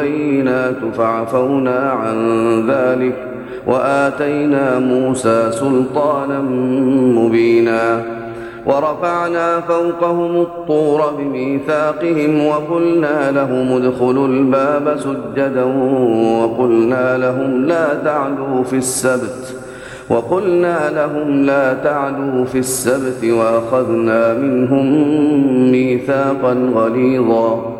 البينات فعفونا عن ذلك وآتينا موسى سلطانا مبينا ورفعنا فوقهم الطور بميثاقهم وقلنا لهم ادخلوا الباب سجدا وقلنا لهم لا تعدوا في السبت وقلنا لهم لا تعدوا في السبت وأخذنا منهم ميثاقا غليظا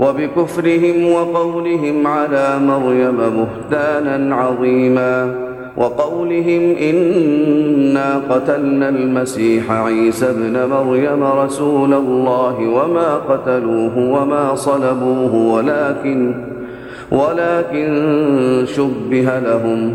وبكفرهم وقولهم على مريم بهتانا عظيما وقولهم إنا قتلنا المسيح عيسى ابن مريم رسول الله وما قتلوه وما صلبوه ولكن ولكن شبه لهم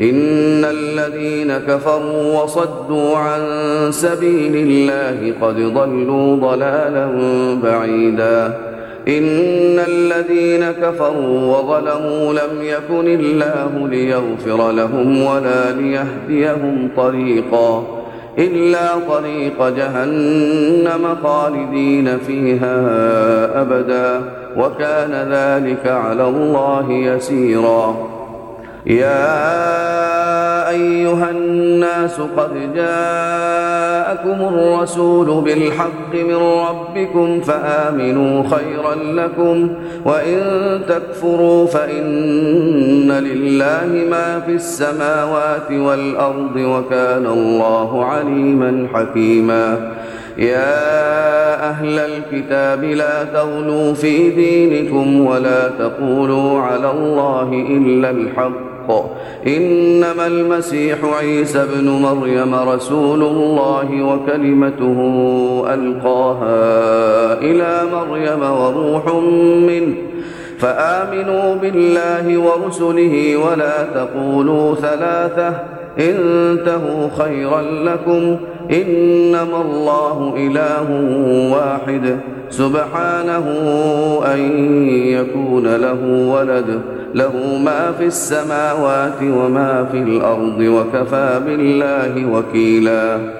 إن الذين كفروا وصدوا عن سبيل الله قد ضلوا ضلالا بعيدا. إن الذين كفروا وظلموا لم يكن الله ليغفر لهم ولا ليهديهم طريقا. إلا طريق جهنم خالدين فيها أبدا. وكان ذلك على الله يسيراً. يا أيها الناس قد جاءكم الرسول بالحق من ربكم فآمنوا خيرا لكم وإن تكفروا فإن لله ما في السماوات والأرض وكان الله عليما حكيما يا أهل الكتاب لا تغلوا في دينكم ولا تقولوا على الله إلا إنما المسيح عيسى ابن مريم رسول الله وكلمته ألقاها إلى مريم وروح منه. فآمنوا بالله ورسله ولا تقولوا ثلاثة. انتهوا خيرا لكم. إنما الله إله واحد. سبحانه أن يكون له ولد له ما في السماوات وما في الأرض وكفى بالله وكيلا.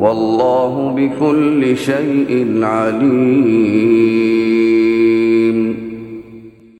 والله بكل شيء عليم.